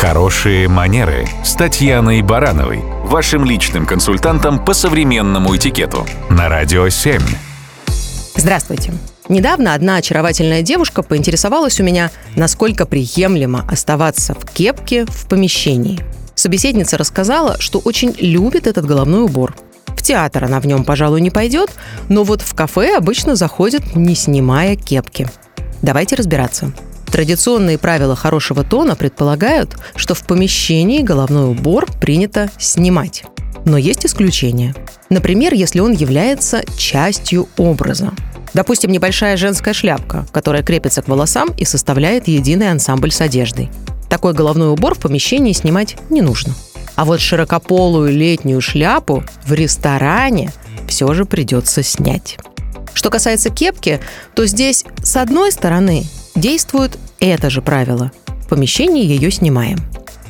Хорошие манеры с Татьяной Барановой, вашим личным консультантом по современному этикету на Радио 7. Здравствуйте. Недавно одна очаровательная девушка поинтересовалась у меня, насколько приемлемо оставаться в кепке в помещении. Собеседница рассказала, что очень любит этот головной убор. В театр она в нем, пожалуй, не пойдет, но вот в кафе обычно заходит, не снимая кепки. Давайте разбираться. Традиционные правила хорошего тона предполагают, что в помещении головной убор принято снимать. Но есть исключения. Например, если он является частью образа. Допустим, небольшая женская шляпка, которая крепится к волосам и составляет единый ансамбль с одеждой. Такой головной убор в помещении снимать не нужно. А вот широкополую летнюю шляпу в ресторане все же придется снять. Что касается кепки, то здесь, с одной стороны, действует это же правило. В помещении ее снимаем.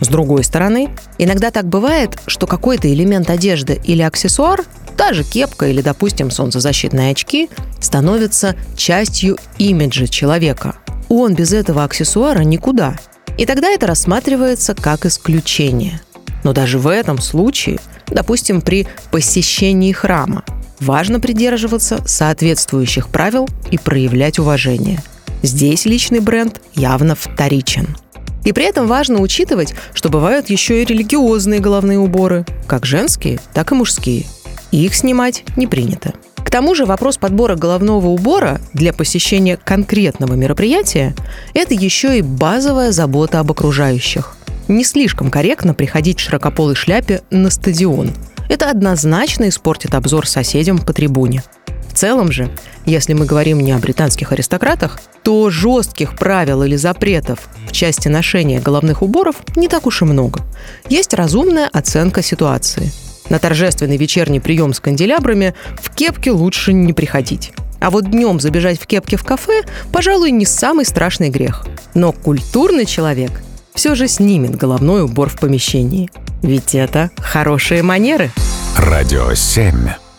С другой стороны, иногда так бывает, что какой-то элемент одежды или аксессуар, та же кепка или, допустим, солнцезащитные очки, становится частью имиджа человека. Он без этого аксессуара никуда. И тогда это рассматривается как исключение. Но даже в этом случае, допустим, при посещении храма, важно придерживаться соответствующих правил и проявлять уважение – Здесь личный бренд явно вторичен. И при этом важно учитывать, что бывают еще и религиозные головные уборы, как женские, так и мужские. Их снимать не принято. К тому же вопрос подбора головного убора для посещения конкретного мероприятия – это еще и базовая забота об окружающих. Не слишком корректно приходить в широкополой шляпе на стадион. Это однозначно испортит обзор соседям по трибуне – в целом же, если мы говорим не о британских аристократах, то жестких правил или запретов в части ношения головных уборов не так уж и много. Есть разумная оценка ситуации. На торжественный вечерний прием с канделябрами в кепке лучше не приходить. А вот днем забежать в кепке в кафе, пожалуй, не самый страшный грех. Но культурный человек все же снимет головной убор в помещении. Ведь это хорошие манеры. Радио 7.